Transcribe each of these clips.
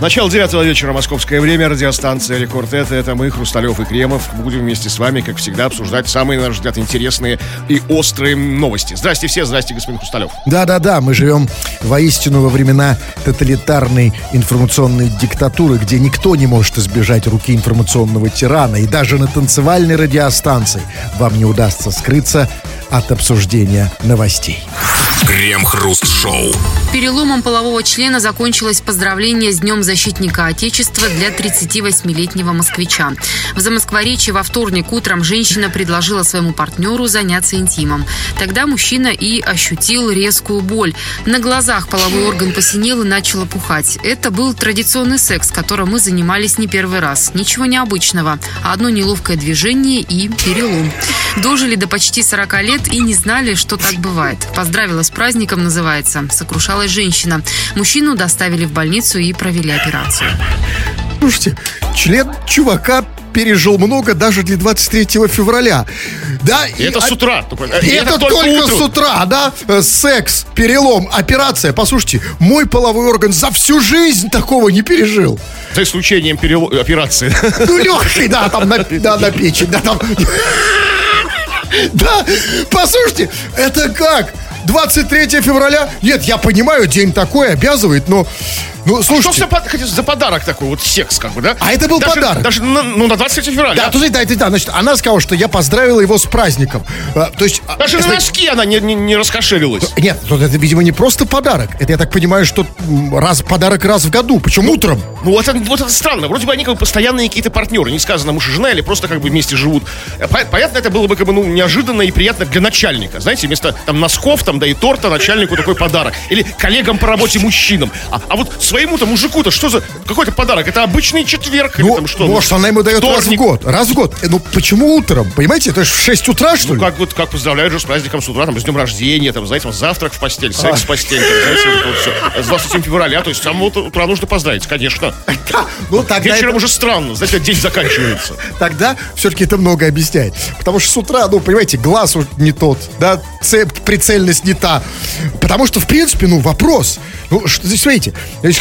Начало девятого вечера, московское время, радиостанция «Рекорд». Это, это мы, Хрусталев и Кремов. Будем вместе с вами, как всегда, обсуждать самые, на наш взгляд, интересные и острые новости. Здрасте все, здрасте, господин Хрусталев. Да-да-да, мы живем воистину во времена тоталитарной информационной диктатуры, где никто не может избежать руки информационного тирана. И даже на танцевальной радиостанции вам не удастся скрыться от обсуждения новостей. Крем-хруст-шоу. Переломом полового члена закончилось поздравление с Днем защитника Отечества для 38-летнего москвича. В Замоскворечье во вторник утром женщина предложила своему партнеру заняться интимом. Тогда мужчина и ощутил резкую боль. На глазах половой орган посинел и начал опухать. Это был традиционный секс, которым мы занимались не первый раз. Ничего необычного. Одно неловкое движение и перелом. Дожили до почти 40 лет и не знали, что так бывает. Поздравила с праздником, называется. Сокрушалась женщина. Мужчину доставили в больницу и провели операцию. Слушайте, член чувака пережил много даже для 23 февраля. Да, И это с утра. только- И и это, только, утром. с утра, да? Э, Секс, перелом, операция. Послушайте, мой половой орган за всю жизнь такого не пережил. За исключением перело- операции. Ну, легкий, да, там на, да, на печень, да, там. Да, послушайте, это как? 23 февраля? Нет, я понимаю, день такой обязывает, но... Ну, Что слушайте, за, под- хотите, за подарок такой, вот секс, как бы, да? А это был Даже- подарок. Даже на, ну, на 23 февраля. Да, слушай, да, это да, значит, она сказала, что я поздравила его с праздником. А, то есть... а, Даже на значит, носки она не, не, не раскошелилась. Нет, тут это, видимо, не просто подарок. Это, я так понимаю, что раз, подарок раз в году. Причем утром. Ну, вот это, вот это странно. Вроде бы они как бы постоянные какие-то партнеры. Не сказано муж и жена или просто как бы вместе живут. Э, по- Понятно, это было бы как бы, ну, неожиданно и приятно для начальника. Знаете, вместо там носков, там, да и торта начальнику такой подарок. Или коллегам по работе мужчинам. А, а вот своему-то мужику-то что за какой-то подарок? Это обычный четверг или Ну, там что? может, она ему дает раз в вторник? год. Раз в год. Э, Ну, почему утром? Понимаете, это же в 6 утра, что Ну, ли? как вот, как поздравляют же с праздником с утра, там, с днем рождения, там, знаете, там, завтрак в постель, секс в постель, там, знаете, вот вот всё. С 27 февраля, то есть, с самого утра нужно поздравить, конечно. Да, ну, тогда, Вечером это- уже странно, знаете, день заканчивается. тогда все-таки это много объясняет. Потому что с утра, ну, понимаете, глаз не тот, да, це- прицельность не та. Потому что, в принципе, ну, вопрос. Ну, что здесь, смотрите,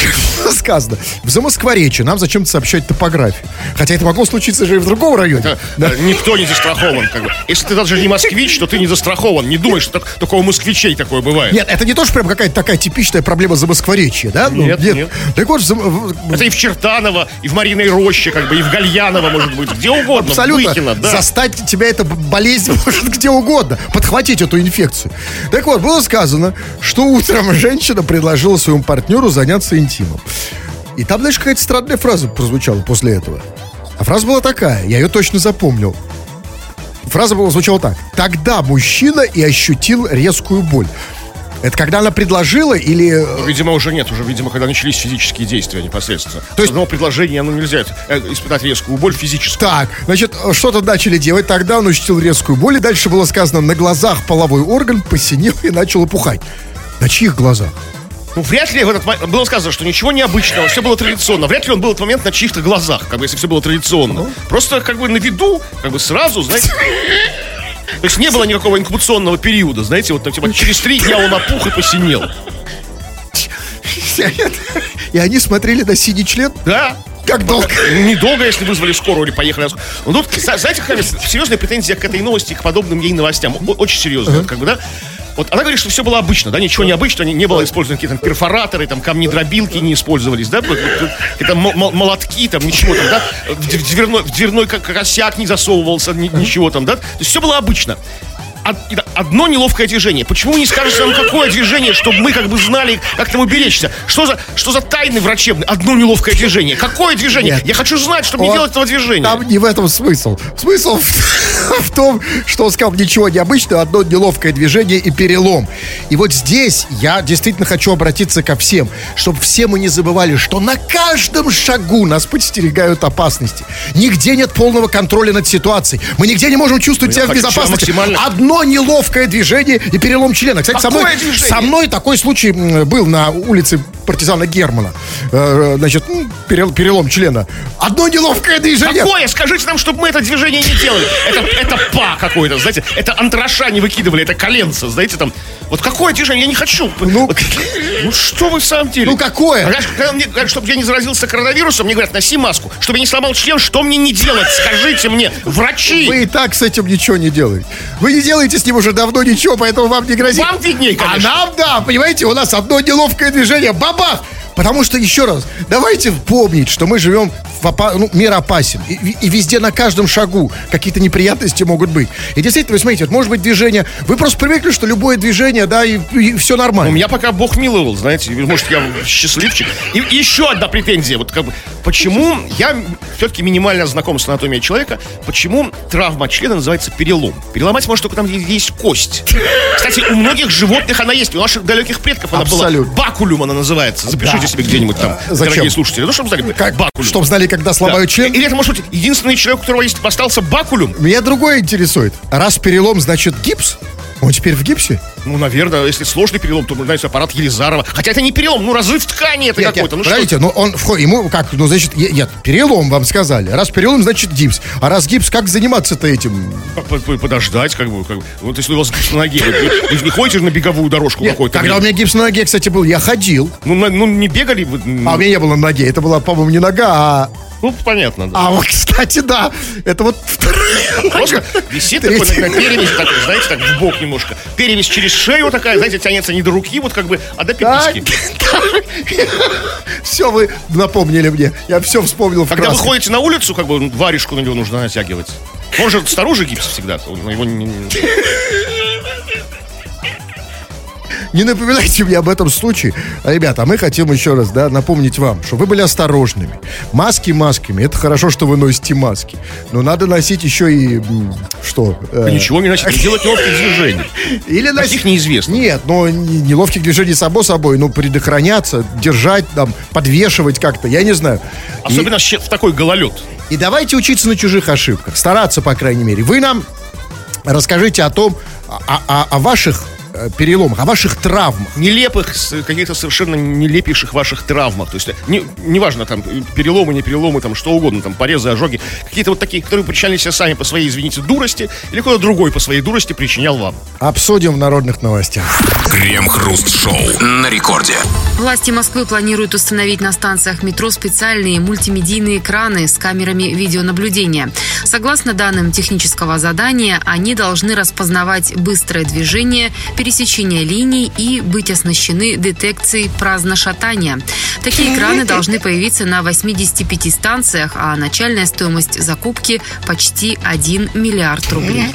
сказано, в Замоскворечье нам зачем-то сообщать топографию. Хотя это могло случиться же и в другом районе. Да, Никто не застрахован, как бы. Если ты даже не москвич, то ты не застрахован. Не думай, что так- только у москвичей такое бывает. Нет, это не то, что прям какая-то такая типичная проблема Замоскворечья, да? Ну, Нет, нет. Так вот, Зам- Это и в Чертаново, и в Мариной роще, как бы, и в Гальяново, может быть, где угодно. Абсолютно. Быкино, да. Застать тебя эта болезнь может где угодно. Подхватить эту инфекцию. Так вот, было сказано, что утром женщина предложила своему партнеру заняться интимом. И там, знаешь, какая-то странная фраза прозвучала после этого. А фраза была такая, я ее точно запомнил. Фраза была, звучала так. Тогда мужчина и ощутил резкую боль. Это когда она предложила или... э, Видимо, уже нет, уже, видимо, когда начались физические действия непосредственно. То есть- одного предложения, оно нельзя э, испытать резкую боль физическую. Так, значит, что-то начали делать, тогда он ощутил резкую боль, и дальше было сказано, на глазах половой орган посинел и начал опухать. На чьих глазах? Ну, вряд ли в этот момент было сказано, что ничего необычного, все было традиционно. Вряд ли он был в этот момент на чьих-то глазах, как бы, если все было традиционно. Просто, как бы, на виду, как бы, сразу, знаете... То есть не было никакого инкубационного периода, знаете, вот, типа, через три дня он опух и посинел. И они смотрели на синий член? Да. Как долго? Недолго, если вызвали скорую или поехали. Ну, тут, знаете, какая серьезная претензия к этой новости, к подобным ей новостям. Очень серьезная, как бы, да? Вот она говорит, что все было обычно, да, ничего необычного, не, не было использовано какие-то там перфораторы, там камни дробилки не использовались, да, какие-то мо- мо- молотки, там ничего там, да, в дв- дверной, в дверной ко- косяк не засовывался, ни- ничего там, да, то есть все было обычно. Да, Одно неловкое движение. Почему не скажешь нам, какое движение, чтобы мы как бы знали, как там уберечься? Что за, что за тайны врачебные? Одно неловкое движение. Какое движение? Нет. Я хочу знать, чтобы не Он- делать этого движения. Там не в этом смысл. Смысл в, в том, что он сказал ничего необычного, одно неловкое движение и перелом. И вот здесь я действительно хочу обратиться ко всем, чтобы все мы не забывали, что на каждом шагу нас подстерегают опасности. Нигде нет полного контроля над ситуацией. Мы нигде не можем чувствовать себя в безопасности. Одно неловкое движение и перелом члена. Кстати, со мной, движение? со мной такой случай был на улице партизана Германа. Э, значит, ну, перел- перелом члена. Одно неловкое движение. Какое? Скажите нам, чтобы мы это движение не делали. Это, это па какой-то, знаете, это антраша не выкидывали, это коленца, знаете, там. Вот какое движение? Я не хочу. Ну, ну что вы в самом деле? Ну, какое? Чтобы я не заразился коронавирусом, мне говорят, носи маску. Чтобы я не сломал член, что мне не делать? Скажите мне, врачи. Вы и так с этим ничего не делаете. Вы не делаете с ним уже давно ничего, поэтому вам не грозит. Вам видней, А конечно. нам, да, понимаете, у нас одно неловкое движение. Бабах! Потому что, еще раз, давайте помнить, что мы живем в опа- ну, мир опасен. И, и- и везде, на каждом шагу какие-то неприятности могут быть. И действительно, вы смотрите, вот может быть движение... Вы просто привыкли, что любое движение, да, и, все У нормально. меня пока Бог миловал, знаете, может, я счастливчик. И, и еще одна претензия. Вот как бы, почему я все-таки минимально знаком с анатомией человека, почему травма члена называется перелом? Переломать может только там, где есть кость. Кстати, у многих животных она есть. У наших далеких предков она Абсолютно. была. Бакулюм она называется. Запишите Да. себе где-нибудь там, А, зачем? дорогие слушатели. Ну, чтобы знали, Как, бакулюм. чтоб знали, когда Да. сломают член. Или это, может быть, единственный человек, у которого есть, остался бакулюм? Меня другое интересует. Раз перелом, значит гипс? Он теперь в гипсе? Ну, наверное, если сложный перелом, то, знаете, аппарат Елизарова. Хотя это не перелом, ну, разрыв ткани это какой-то. Ну, подождите, ну он входит, ему как, ну значит, нет, перелом вам сказали. Раз перелом, значит гипс. А раз гипс, как заниматься-то этим? По- по- Подождать, как бы, как бы. Вот если у вас гипс на ноге, вы, вы не ходите на беговую дорожку какой-то. когда у меня гипс на ноге, кстати, был, я ходил. Ну, ну, не бегали вы? А у меня не было на ноге. Это была, по-моему, не нога, а... Ну, понятно, да. А вот, кстати, да. Это вот Просто висит такой, на, на нога. перевесь, так, знаете, так в бок немножко. Перевесь через шею такая, знаете, тянется не до руки, вот как бы, а до пиписьки. Все вы напомнили мне. Я все вспомнил Когда вы ходите на улицу, как бы варежку на него нужно натягивать. Он же снаружи гипс всегда. его не- не- напоминайте мне об этом случае. Ребята, а мы хотим еще раз да, напомнить вам, что вы были осторожными. Маски масками. Это хорошо, что вы носите маски. Но надо носить еще и... Что? э, Ничего не носить, не делать неловких движений. Или носить... Таких неизвестно. Нет, но не- неловких движений само собой, ну, предохраняться, держать, там, подвешивать как-то, я не знаю. И- Особенно щ- в такой гололед. И давайте учиться на чужих ошибках, стараться, по крайней мере. Вы нам расскажите о том, о, о- о ваших переломах, о ваших травмах. нелепых, каких-то совершенно нелепейших ваших травмах. То есть, не, неважно, там, переломы, не переломы, там, что угодно, там, порезы, ожоги. Какие-то вот такие, которые причиняли себе сами по своей, извините, дурости, или кто-то другой по своей дурости причинял вам. Обсудим в народных новостях. Крем-хруст-шоу на рекорде. Власти Москвы планируют установить на станциях метро специальные мультимедийные экраны с камерами видеонаблюдения. Согласно данным технического задания, они должны распознавать быстрое движение, пересечение линий и быть оснащены детекцией праздношатания. Такие экраны должны появиться на 85 станциях, а начальная стоимость закупки почти 1 миллиард рублей.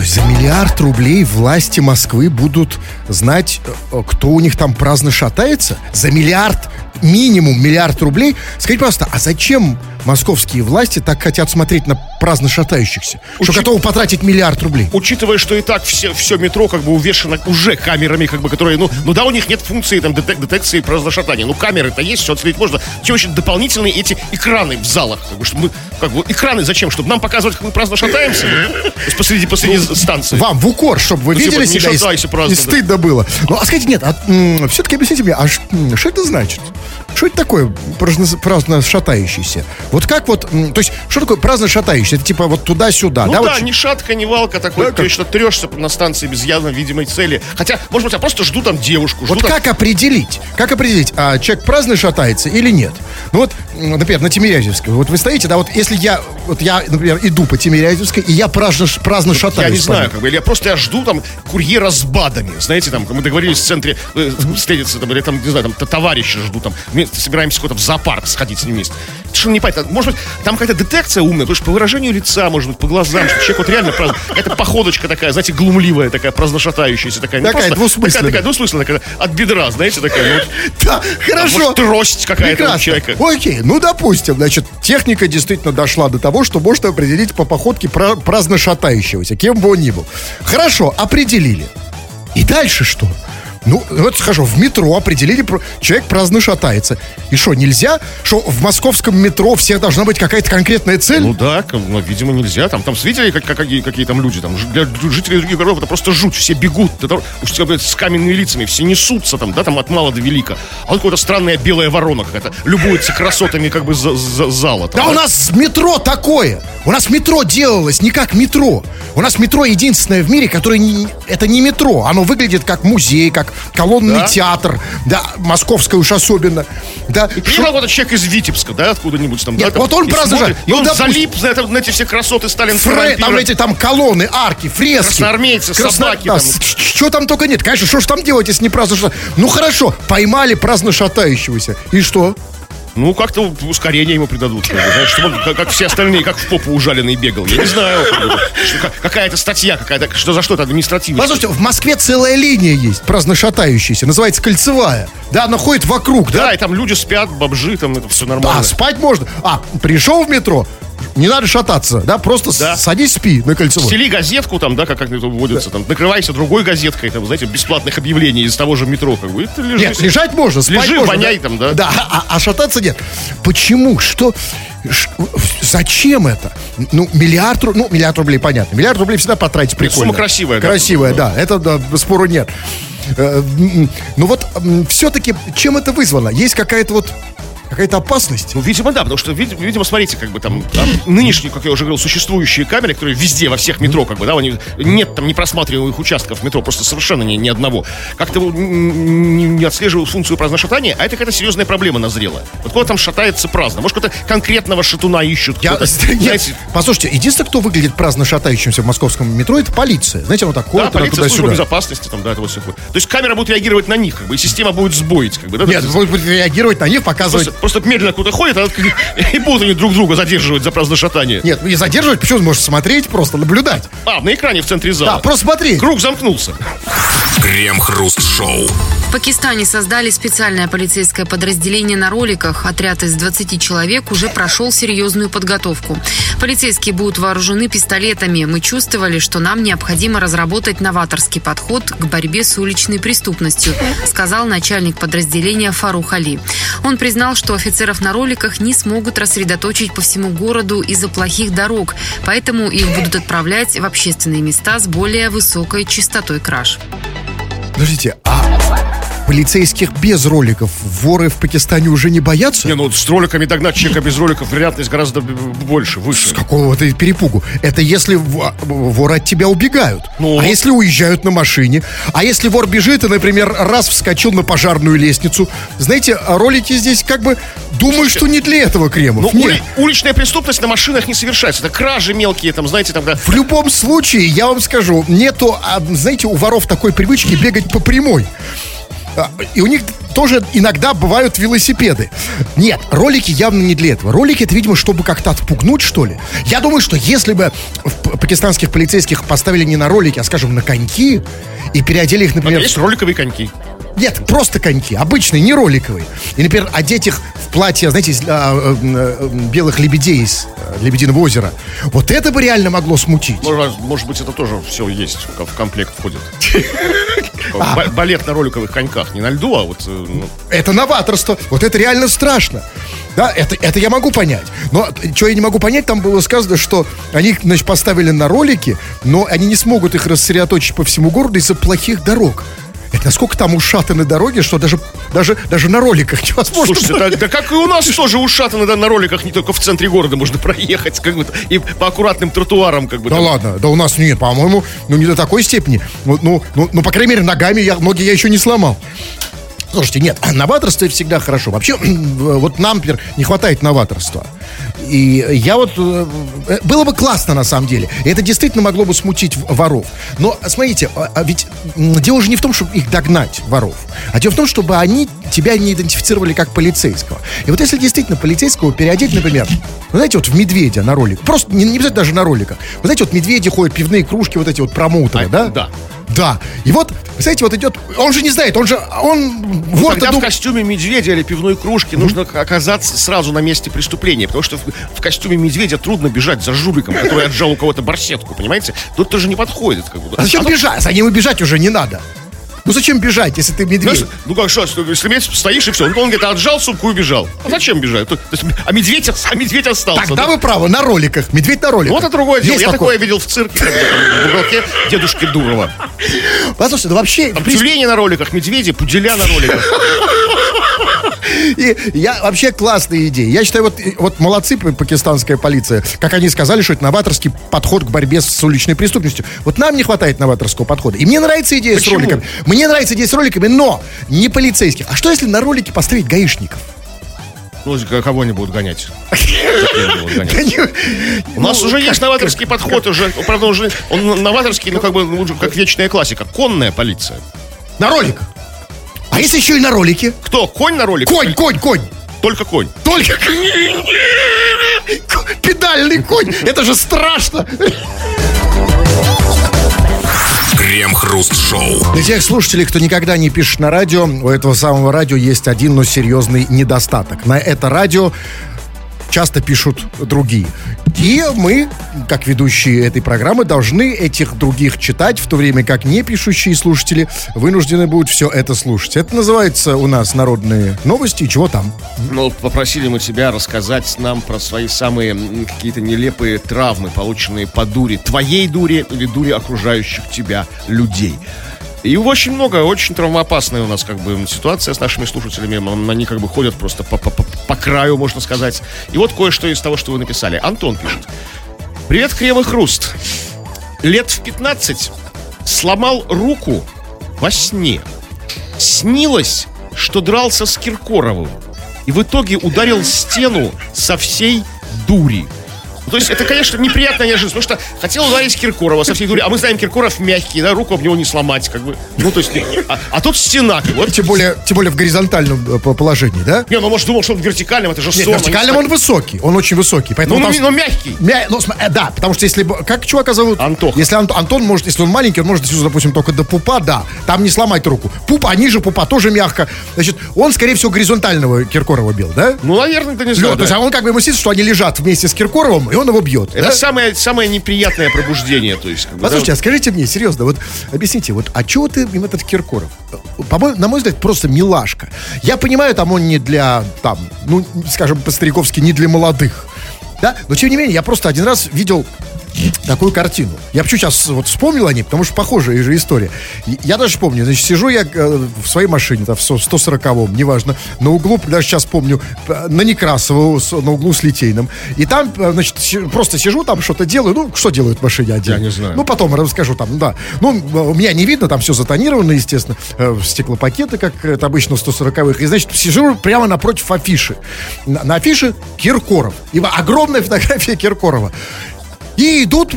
За миллиард рублей власти Москвы будут знать, э, кто у них там праздно шатается? За миллиард, минимум миллиард рублей? Скажите, пожалуйста, а зачем московские власти так хотят смотреть на праздно шатающихся? Что Учит- готовы потратить миллиард рублей? Учитывая, что и так все, все метро как бы увешано уже камерами, как бы, которые, ну, ну да, у них нет функции там детек- детекции праздношатания. Ну, камеры-то есть, все отследить можно. Чем еще дополнительные эти экраны в залах? Как бы, чтобы мы, как бы, экраны зачем? Чтобы нам показывать, как мы праздно шатаемся? Посреди, посреди станции. Вам в укор, чтобы вы Ну, типа, видели не себя и, праздно, стыдно было. Ну, а скажите, нет, все-таки объясните мне, а что это значит? Что это такое праздно, праздно шатающийся? Вот как вот, то есть, что такое праздно шатающийся? Это типа вот туда-сюда, Ну да? да, вот, ни шатка, ни валка такой, Да, ты как- трешься на станции без явно видимой цели. Хотя, может быть, я просто жду там девушку. Жду Вот там- как определить? Как определить, а человек праздно шатается или нет? Ну вот, например, на Тимирязевской. Вот вы стоите, да, вот если я, вот я, например, иду по Тимирязевской, и я праздно, праздно шатаюсь. Я не знаю, как бы, или я просто я жду там курьера с БАДами. Знаете, там, мы договорились в центре э, встретиться, там, или там, не знаю, там, т- товарища жду, там, вместе собираемся куда-то в зоопарк сходить с ним вместе. Что не понятно, может быть, там какая-то детекция умная, потому что по выражению лица, может быть, по глазам, что человек вот реально праздно, какая-то походочка такая, знаете, глумливая такая, праздно шатающаяся такая. не Такая просто- двусмысленная. Такая, такая двусмысленная, такая, от бедра, знаете, такая, ну, вот, Да, хорошо. может, трость какая-то у человека. Окей, ну допустим, значит, техника действительно дошла до того, что можно определить по походке пра- праздно шатающегося, кем бы он ни был. Хорошо, определили. И дальше что? Ну, вот скажу, в метро определили, человек праздно шатается. И что, нельзя? Что в московском метро всех должна быть какая-то конкретная цель? Ну да, ну, видимо, нельзя. Там, там видели, как, как- какие, какие там люди? Там, для жителей других городов это просто жуть. Все бегут. Это, уж с каменными лицами. Все несутся там, да, там от мала до велика. А вот какая-то странная белая ворона какая-то. Любуется красотами как бы за, за- зала. там, Да у нас метро такое. У нас метро делалось не как метро. У нас метро единственное в мире, которое не, это не метро. Оно выглядит как музей, как колонный Да. театр. Да, московское уж особенно. Да. Приехал какой-то человек из Витебска, да, откуда-нибудь там. Нет, да, там, вот он и же- и он допустим- залип на, это- на эти все красоты Сталин. Фре- там эти там колонны, арки, фрески. Красноармейцы, собаки там. Что там только нет. Конечно, что ж там делать, если не праздно? Ну хорошо, поймали праздно шатающегося. И что? Ну, как-то ускорение ему придадут. знаешь, чтобы он, как, как все остальные, как в попу ужаленный бегал. Я не знаю. Какая-то статья какая-то. Что за что-то административное. Послушайте, в Москве целая линия есть, праздно шатающаяся. Называется кольцевая. Да, она ходит вокруг, да? Да, и там люди спят, бомжи, там это все нормально. А, спать можно. А, пришел в метро, не надо шататься, да, просто Да. садись, спи на кольцевой. Стели газетку там, да, как, как это вводится, там, накрывайся другой газеткой, там, знаете, бесплатных объявлений из того же метро, как бы, ты лежишь. Нет, лежать можно, спать Лежи, можно. воняй да? там, да. Да, а, а шататься нет. Почему? Что? Ш- зачем это? Ну, миллиард, ну, миллиард рублей, понятно. Миллиард рублей всегда потратить прикольно. сумма красивая, да. Красивая, да. Это, да, спору нет. Э, Ну вот, все-таки, чем это вызвано? Есть какая-то вот, какая-то опасность? Ну, видимо, да, потому что, вид- видимо, смотрите, как бы там, там нынешние, как я уже говорил, существующие камеры, которые везде, во всех метро, как бы, да, они, нет там непросматриваемых участков метро, просто совершенно ни, ни одного, как-то не, не отслеживают функцию праздношатания, а это какая-то серьезная проблема назрела. Вот кто там шатается праздно, может, какого-то конкретного шатуна ищут, Я, кто-то, знаете, послушайте, единственное, кто выглядит праздно шатающимся в московском метро, это полиция. Знаете, оно так да, полиция, служба безопасности, там, да, это вот все. То есть камера будет реагировать на них, как бы, и система будет сбоить, как бы, да? Нет, будет реагировать на них, показывать. Просто, медленно куда-то ходит, а и будут они друг друга задерживать за праздношатание. Нет, не задерживать, почему он может смотреть, просто наблюдать. А, на экране в центре зала. Да, просто смотреть. Круг замкнулся. Крем-хруст-шоу. В Пакистане создали специальное полицейское подразделение на роликах. Отряд из 20 человек уже прошел серьезную подготовку. Полицейские будут вооружены пистолетами. Мы чувствовали, что нам необходимо разработать новаторский подход к борьбе с уличной преступностью, сказал начальник подразделения Фарух Али. Он признал, что офицеров на роликах не смогут рассредоточить по всему городу из-за плохих дорог, поэтому их будут отправлять в общественные места с более высокой частотой краж. Подождите, а полицейских без роликов воры в Пакистане уже не боятся? Не, ну с роликами догнать человека без роликов вероятность гораздо больше, выше. С какого-то перепугу. Это если во- воры от тебя убегают. Ну. А если уезжают на машине? А если вор бежит и, например, раз вскочил на пожарную лестницу? Знаете, а ролики здесь как бы... Думаю, что не для этого, Ну, Кремов. ули- Нет. уличная преступность на машинах не совершается. Это кражи мелкие, там, знаете, там, да. В любом случае, я вам скажу, нету, а, знаете, у воров такой привычки бегать по прямой. А, И у них тоже иногда бывают велосипеды. Нет, ролики явно не для этого. Ролики это, видимо, чтобы как-то отпугнуть, что ли. Я думаю, что если бы пакистанских полицейских поставили не на ролики, а, скажем, на коньки и переодели их, например, Есть роликовые коньки. нет, просто коньки, обычные, не роликовые. И, например, одеть их в платье, знаете, из а, э, белых лебедей из э, Лебединого озера. Вот это бы реально могло смутить. Может, может быть, это тоже все есть, в комплект входит. Ба- Балет на роликовых коньках. Не на льду, а вот... э, ну, Это новаторство. Вот это реально страшно. Да, это, это я могу понять. Но что я не могу понять, там было сказано, что они значит, поставили на ролики, но они не смогут их рассредоточить по всему городу из-за плохих дорог. Это насколько там ушатаны дороги, что даже, даже, даже на роликах невозможно. Слушайте, да, да как и у нас тоже ушатаны да, на роликах, не только в центре города можно проехать, как бы, и по аккуратным тротуарам, как бы. Да там. ладно, да у нас нет, по-моему, ну не до такой степени. Ну, ну, ну, ну, по крайней мере, ногами я, ноги я еще не сломал. Слушайте, нет, новаторство это всегда хорошо. Вообще, вот нам, например, не хватает новаторства. И я вот... э, э, Было бы классно, на самом деле. И это действительно могло бы смутить воров. Но, смотрите, а- а ведь дело же не в том, чтобы их догнать, воров. А дело в том, чтобы они тебя не идентифицировали как полицейского. И вот если действительно полицейского переодеть, например, вы знаете, вот в медведя на ролик, просто не, не обязательно даже на роликах. Вы знаете, вот медведи ходят, пивные кружки, вот эти вот промоутеры, А, да? да. Да. И вот, знаете, вот идет, он же не знает, он же, он, вот Тогда в костюме медведя или пивной кружки нужно оказаться сразу на месте преступления, потому что в, в костюме медведя трудно бежать за жуликом, который отжал у кого-то барсетку, понимаете? Тут тоже не подходит. Как бы. А зачем А бежать? За ним и бежать уже не надо. Ну зачем бежать, если ты медведь? Знаешь, ну как что, если медведь стоишь и все. Он, он говорит, отжал сумку и убежал. А зачем бежать? То- то есть, а медведь, а медведь остался. Тогда да? вы правы, на роликах. Медведь на роликах. Вот это другое дело. Есть Я такое. видел в цирке, там в уголке дедушки Дурова. Послушайте, ну вообще, Там принципе, тюлени на роликах, медведи, пуделя на роликах. И я вообще классные идеи. Я считаю, вот, вот молодцы пакистанская полиция. Как они сказали, что это новаторский подход к борьбе с уличной преступностью. Вот нам не хватает новаторского подхода. И мне нравится идея Почему? с роликами. Мне нравится идея с роликами, но не полицейских. А что если на ролике поставить гаишников? Ну, кого они будут гонять? У нас Ну, уже есть новаторский подход, уже, правда, уже он новаторский, ну, как бы, ну, как вечная классика. Конная полиция. На роликах. А если еще и на ролике? Кто? Конь на ролике? Конь, конь, конь. Только конь. Только педальный конь. Это же страшно. Крем-хруст-шоу. Для тех слушателей, кто никогда не пишет на радио, у этого самого радио есть один, но серьезный недостаток. На это радио часто пишут другие. И мы, как ведущие этой программы, должны этих других читать, в то время как не пишущие слушатели вынуждены будут все это слушать. Это называется у нас народные новости. Чего там? Ну, попросили мы тебя рассказать нам про свои самые какие-то нелепые травмы, полученные по дуре. Твоей дуре или дуре окружающих тебя людей. И очень много, очень травмоопасная у нас как бы ситуация с нашими слушателями. Они как бы ходят просто по, по- по- по краю, можно сказать. И вот кое-что из того, что вы написали. Антон пишет. Привет, Крем и Хруст. Лет в 15 сломал руку во сне. Снилось, что дрался с Киркоровым. И в итоге ударил стену со всей дури. Ну, То есть это, конечно, неприятная неожиданность, потому что хотел ударить Киркорова со всей дури, а мы знаем, Киркоров мягкий, да, руку об него не сломать, как бы. Ну, то есть, а, а тут стена, как бы. Вот. Тем более, тем более в горизонтальном э, по- положении, да? Не, ну, может, думал, что он в вертикальном, это же Нет, вертикальным он высокий, он очень высокий. Ну, Поэтому ну, там- ми- ну, мягкий. Мя- ну, э, да, потому что если бы... Как чувака зовут? Антоха. Если Ант- Антон может, если он маленький, он может допустим, только до пупа, да. Там не сломать руку. Пупа, а ниже пупа тоже мягко. Значит, он, скорее всего, горизонтального Киркорова бил, да? Ну, наверное, это не знаю. то есть, да. а он как бы ему снится, что они лежат вместе с Киркоровым, и он его бьет. Это да? самое, самое неприятное пробуждение, то есть. как бы, да. Послушайте, а скажите мне, серьезно, вот объясните, вот, а чего ты им этот Киркоров? По-моему, на мой взгляд, просто милашка. Я понимаю, там он не для, там, ну, скажем по-стариковски, не для молодых. Да? Но тем не менее, я просто один раз видел такую картину. Я почему сейчас вот вспомнил о ней, потому что похожая же история. Я даже помню, значит, сижу я э, в своей машине, там, в 140-м, неважно, на углу, даже сейчас помню, на Некрасово, на углу с Литейным. И там, э, значит, просто сижу, там что-то делаю. Ну, что делают в машине отдельно? Я не знаю. Ну, потом расскажу там, да. Ну, у меня не видно, там все затонировано, естественно, э, стеклопакеты, как это обычно в 140-х. И, значит, сижу прямо напротив афиши. На, на афише Киркоров. И огромная фотография Киркорова. И идут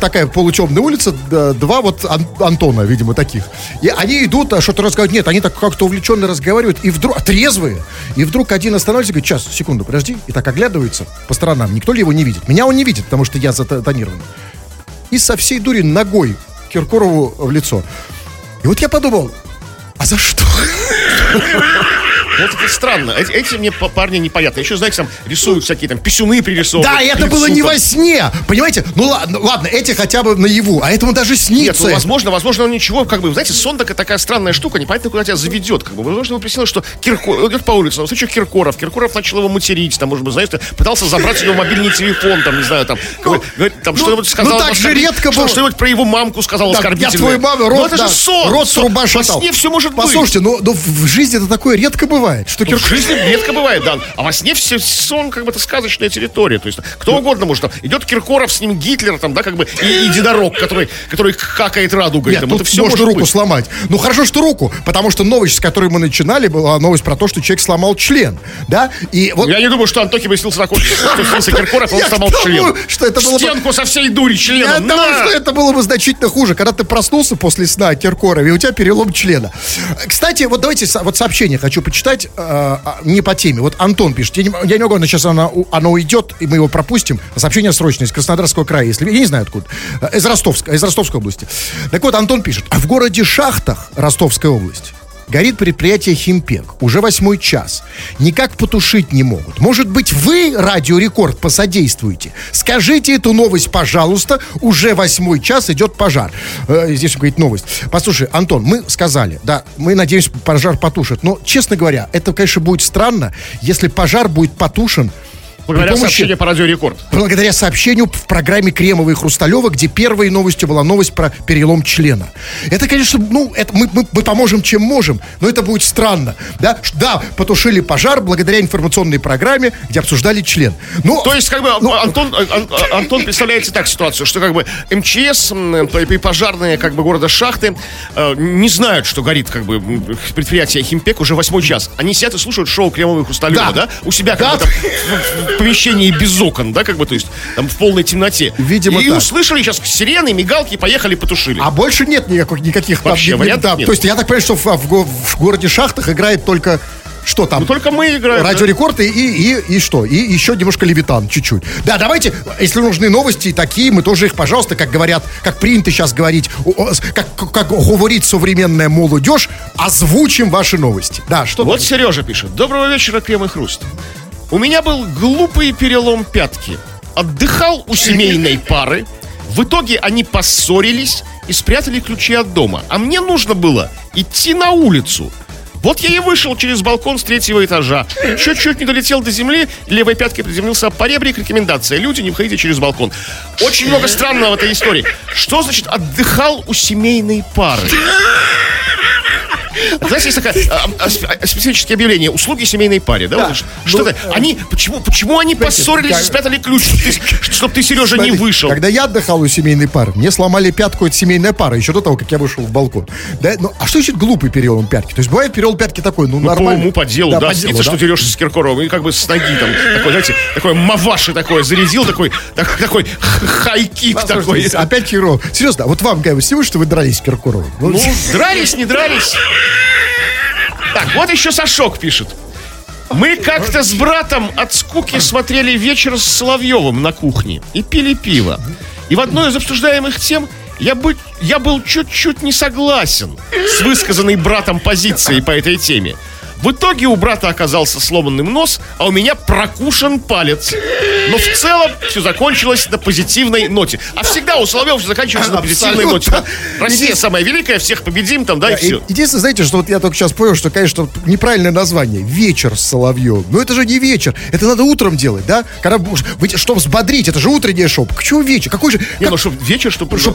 такая полутемная улица, два вот Ан- Антона, видимо, таких. И они идут, а что-то разговаривают. Нет, они так как-то увлеченно разговаривают, и вдруг, трезвые. И вдруг один останавливается и говорит, сейчас, секунду, подожди. И так оглядывается по сторонам. Никто ли его не видит? Меня он не видит, потому что я затонирован. И со всей дури ногой Киркорову в лицо. И вот я подумал, а за что? Вот это странно. Эти, эти мне парни непонятно. Еще, знаете, там рисуют всякие там писюны пририсовывают. Да, это было не во сне. Понимаете? Ну ладно, ладно, эти хотя бы наяву, а этому даже Нет, снится. ну, возможно, возможно, он ничего, как бы, знаете, сон такая, такая странная штука, непонятно, куда тебя заведет, как бы. Возможно, ему приснилось, что Киркоров, идет по улице, он встречает Киркоров, Киркоров начал его материть, там, может быть, знаете, пытался забрать у него мобильный телефон, там, не знаю, там, говорит, там ну, что-нибудь сказал. ну, так же редко было. Что-нибудь про его мамку сказал Так, я твою маму, рот, Ну, это да, же сон. рот сон. труба шатал. Во сне все может быть. Послушайте, ну, ну, в в жизни это такое редко бывает, что В Киркоров... жизни редко бывает, да. А во сне все сон, как бы, это сказочная территория. То есть, кто угодно может. Там, идет Киркоров, с ним Гитлер, там, да, как бы, и, и единорог, который, который какает радугой. Нет, там. тут это все можно руку быть. сломать. Ну, хорошо, что руку, потому что новость, с которой мы начинали, была новость про то, что человек сломал член, да? И вот... Я не думаю, что Антохи бы снился такой, что снился Киркоров, он Я сломал член. что это было бы- Стенку со всей дури Я членом. думаю, что это было бы значительно хуже, когда ты проснулся после сна о Киркорове, и у тебя перелом члена. Кстати, вот давайте вот сообщение хочу почитать, э, а, не по теме. Вот Антон пишет, я не, я не могу, но сейчас оно, у- оно уйдет, и мы его пропустим. Сообщение срочное из Краснодарского края, если я не знаю откуда, Э, из Ростовска, из Ростовской области. Так вот, Антон пишет, а в городе Шахтах Ростовской области Горит предприятие «Химпек». Уже восьмой час. Никак потушить не могут. Может быть, вы, Радио Рекорд, посодействуете? Скажите эту новость, пожалуйста. Уже восьмой час идет пожар. Э, здесь говорит новость. Послушай, Антон, мы сказали, да, мы надеемся, пожар потушит. Но, честно говоря, это, конечно, будет странно, если пожар будет потушен Благодаря помощи- сообщению по радио Рекорд. благодаря сообщению в программе Кремова и Хрусталева, где первой новостью была новость про перелом члена. Это, конечно, ну, это мы, мы, мы поможем, чем можем, но это будет странно. Да, да, потушили пожар благодаря информационной программе, где обсуждали член. Ну, То есть, как бы, ну, Антон, Ан- Ан- Антон представляете так ситуацию, что как бы МЧС м, и пожарные как бы города Шахты э, не знают, что горит как бы предприятие Химпек уже восьмой час. Они сидят и слушают шоу Кремовой и Хрусталева, да? Да. У себя как Да. бы там помещении без окон, да, как бы, то есть там в полной темноте. Видимо, И так. услышали сейчас сирены, мигалки, поехали, потушили. А больше нет никаких, никаких там, Вообще вариантов да, нет. То есть я так понимаю, что в, в го- в городе Шахтах играет только что там? Ну, только мы играем. да. Радио Рекорд и, и, и, что? И еще немножко Левитан, чуть-чуть. Да, давайте, если нужны новости такие, мы тоже их, пожалуйста, как говорят, как принято сейчас говорить, как, как говорит современная молодежь, озвучим ваши новости. Да, что Вот там? Сережа пишет. Доброго вечера, Крем и Хруст. У меня был глупый перелом пятки. Отдыхал у семейной пары. В итоге они поссорились и спрятали ключи от дома. А мне нужно было идти на улицу. Вот я и вышел через балкон с третьего этажа. Чуть-чуть не долетел до земли, левой пяткой приземлился по ребрик. Рекомендация. Люди, не входите через балкон. Очень много странного в этой истории. Что значит отдыхал у семейной пары? Знаете, есть такое а, а, а, специфическое объявление услуги семейной паре, да? Да. Ш- Что-то. Они почему, почему они поссорились и спрятали ключ, чтобы ты, Сережа, не вышел? Когда я отдыхал у семейной пары, мне сломали пятку, это семейная пара, еще до того, как я вышел в балкон. Да, ну, а что значит глупый перелом пятки? То есть бывает перелом пятки такой, ну, Ну, по нормально. уму, по делу, да. по Снится, делу, что да. идешь с Киркоровым и как бы с ноги там, такой, знаете, такой маваши такой, зарядил такой, так- такой хай-кик такой. Слушайте, Опять Киркоров. Серьезно, вот вам, Гай, вы снимаете, что вы дрались с Киркоровым? Ну, Ну, дрались, не дрались. Так, вот еще Сашок пишет. Мы как-то с братом от скуки смотрели вечер с Соловьевым на кухне и пили пиво. И в одной из обсуждаемых тем я, бы, я был чуть-чуть не согласен с высказанной братом позицией по этой теме. В итоге у брата оказался сломанным нос, а у меня прокушен палец. Но в целом все закончилось на позитивной ноте. А всегда у Соловьева все заканчивается на позитивной ноте. Да? Россия самая великая, всех победим там, да, и И- все. Единственное, знаете, что вот я только сейчас понял, что, конечно, неправильное название. Вечер с Соловьевым. Но это же не вечер. Это надо утром делать, да? Когда, чтобы взбодрить, это же утреннее шоу. Почему вечер? Какой же... Не, как- ну что, вечер, чтобы... что,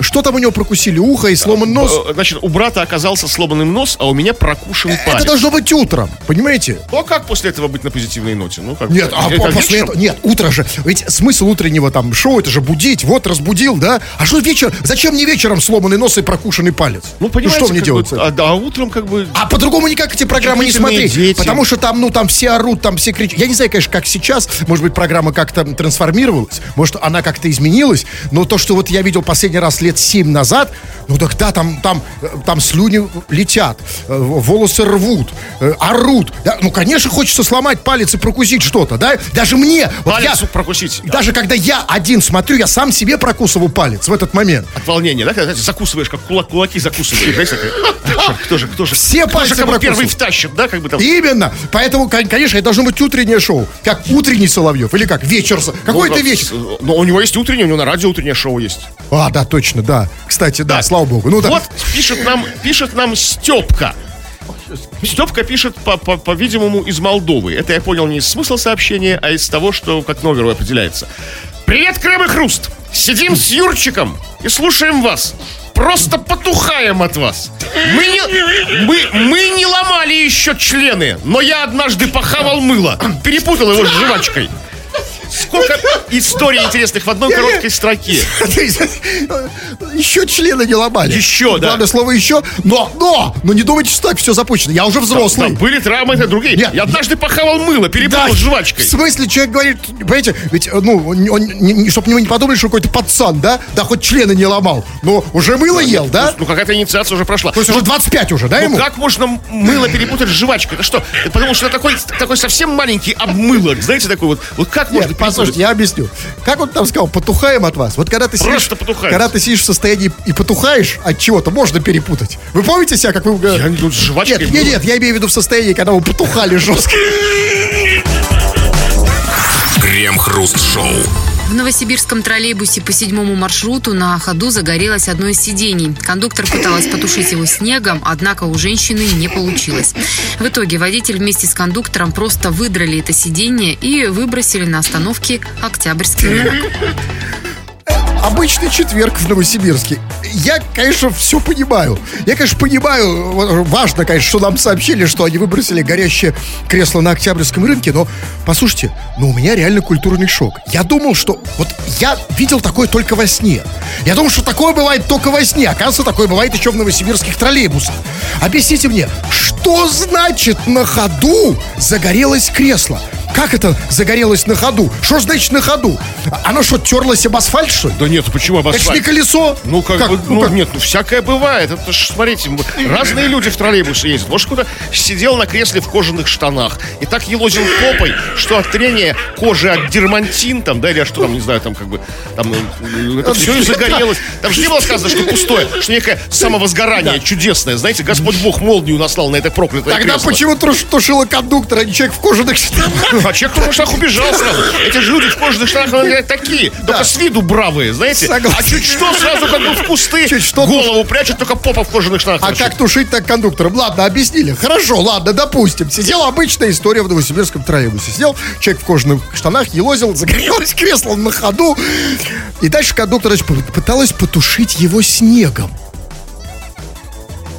что там у него прокусили? Ухо и сломан нос? Э, Значит, у брата оказался сломанным нос, а у меня прокушен Это должно быть утром, понимаете? Ну, а как после этого быть на позитивной ноте? Ну, как Нет, а как после этого... Нет, утро же. Ведь смысл утреннего там шоу, это же будить. Вот, разбудил, да? А что вечер? Зачем мне вечером сломанный нос и прокушенный палец? Ну, понимаете, что мне делать? бы, а, да, а утром как бы... А по-другому никак эти программы не смотреть. дети. Потому что там, ну, там все орут, там все кричат. Я не знаю, конечно, как сейчас. Может быть, программа как-то трансформировалась. Может, она как-то изменилась. Но то, что вот я видел последний раз лет семь назад, ну так да, там, там, э, там слюни летят, э, волосы рвут, э, орут. Да, ну, конечно, хочется сломать палец и прокусить что-то, да? Даже мне. Вот Палец я- прокусить. даже когда я один смотрю, я сам себе прокусываю палец в этот момент. От волнения, да? Когда закусываешь, как кулак, кулаки закусываешь. Кто же, кто же, Все пальцы первый втащит, да? Как бы там... Именно. Поэтому, кон- конечно, это должно быть утреннее шоу. Как утренний Соловьев. Или как вечер. Какой Ну, это да, вечер? с- Но у него есть утреннее, у него на радио утреннее шоу есть. А, да, точно, да. Кстати, да, Так. Слава богу. Ну, да. Вот пишет нам, пишет нам Степка. Степка пишет, по- по- по-видимому, из Молдовы. Это я понял не из смысла сообщения, а из того, что как номер определяется. Привет, Крем и Хруст! Сидим с Юрчиком и слушаем вас. Просто потухаем от вас. Мы не, мы, мы не ломали еще члены, но я однажды похавал мыло. Перепутал его с жвачкой. Сколько историй интересных в одной короткой строке. Еще члены не ломали. Еще, да. Главное слово еще. Но, но, но не думайте, что так все запущено. Я уже взрослый. Там были травмы, это другие. Нет. Я однажды похавал мыло, перепутал Да, с жвачкой. В смысле, человек говорит, понимаете, ведь, э, ну, он, он не, подумали, что какой-то пацан, да? Да, хоть члены не ломал. Но уже мыло ел, да? Ну, какая-то инициация уже прошла. То есть уже 25 уже, да, Ну, ему? как можно мыло перепутать с жвачкой? Это что? Подумал, что это такой, такой совсем маленький обмылок, знаете, такой вот. Вот как можно Нет, Послушайте, я объясню. Как он там сказал, потухаем от вас. Вот когда ты сидишь, когда ты сидишь в состоянии и потухаешь от чего-то, можно перепутать. Вы помните себя, как вы... Я тут с жвачкой Нет, нет, нет, я имею в виду в состоянии, когда вы потухали жестко. Крем-хруст-шоу. В новосибирском троллейбусе по седьмому маршруту на ходу загорелось одно из сидений. Кондуктор пыталась потушить его снегом, однако у женщины не получилось. В итоге водитель вместе с кондуктором просто выдрали это сиденье и выбросили на остановке Октябрьский рынок. Обычный четверг в Новосибирске. Я, конечно, все понимаю. Я, конечно, понимаю, важно, конечно, что нам сообщили, что они выбросили горящее кресло на Октябрьском рынке, но, послушайте, ну у меня реально культурный шок. Я думал, что... Вот я видел такое только во сне. Я думал, что такое бывает только во сне. Оказывается, такое бывает еще в новосибирских троллейбусах. Объясните мне, что значит на ходу загорелось кресло? Как это загорелось на ходу? Что значит на ходу? Оно что, терлось об асфальт, что ли? Да нет, почему об Это ж не асфальт? колесо. Ну, как, бы, ну, ну, как? нет, ну, всякое бывает. Это ж, смотрите, разные люди в троллейбусе ездят. Может, кто-то сидел на кресле в кожаных штанах и так елозил попой, что от трения кожи от дермантин, там, да, или что там, не знаю, там, как бы, там, э, это все и загорелось. Там же не было сказано, что пустое, что некое самовозгорание чудесное. Знаете, Господь Бог молнию наслал на это проклятое Тогда кресло. почему туш- тушила кондуктор, а не человек в кожаных штанах? А человек в кожаных убежал сразу. Эти же люди в кожаных штанах такие, только с виду бравые, знаете. Согласен. А чуть что сразу как бы в кусты Чуть что голову прячут, только попа в кожаных штанах. А как тушить так кондуктором? Ладно, объяснили. Хорошо, ладно, допустим. Сидела обычная история в новосибирском троллейбусе. Сидел человек в кожаных штанах, елозил, загорелось кресло на ходу. И дальше кондуктор значит, пыталась потушить его снегом.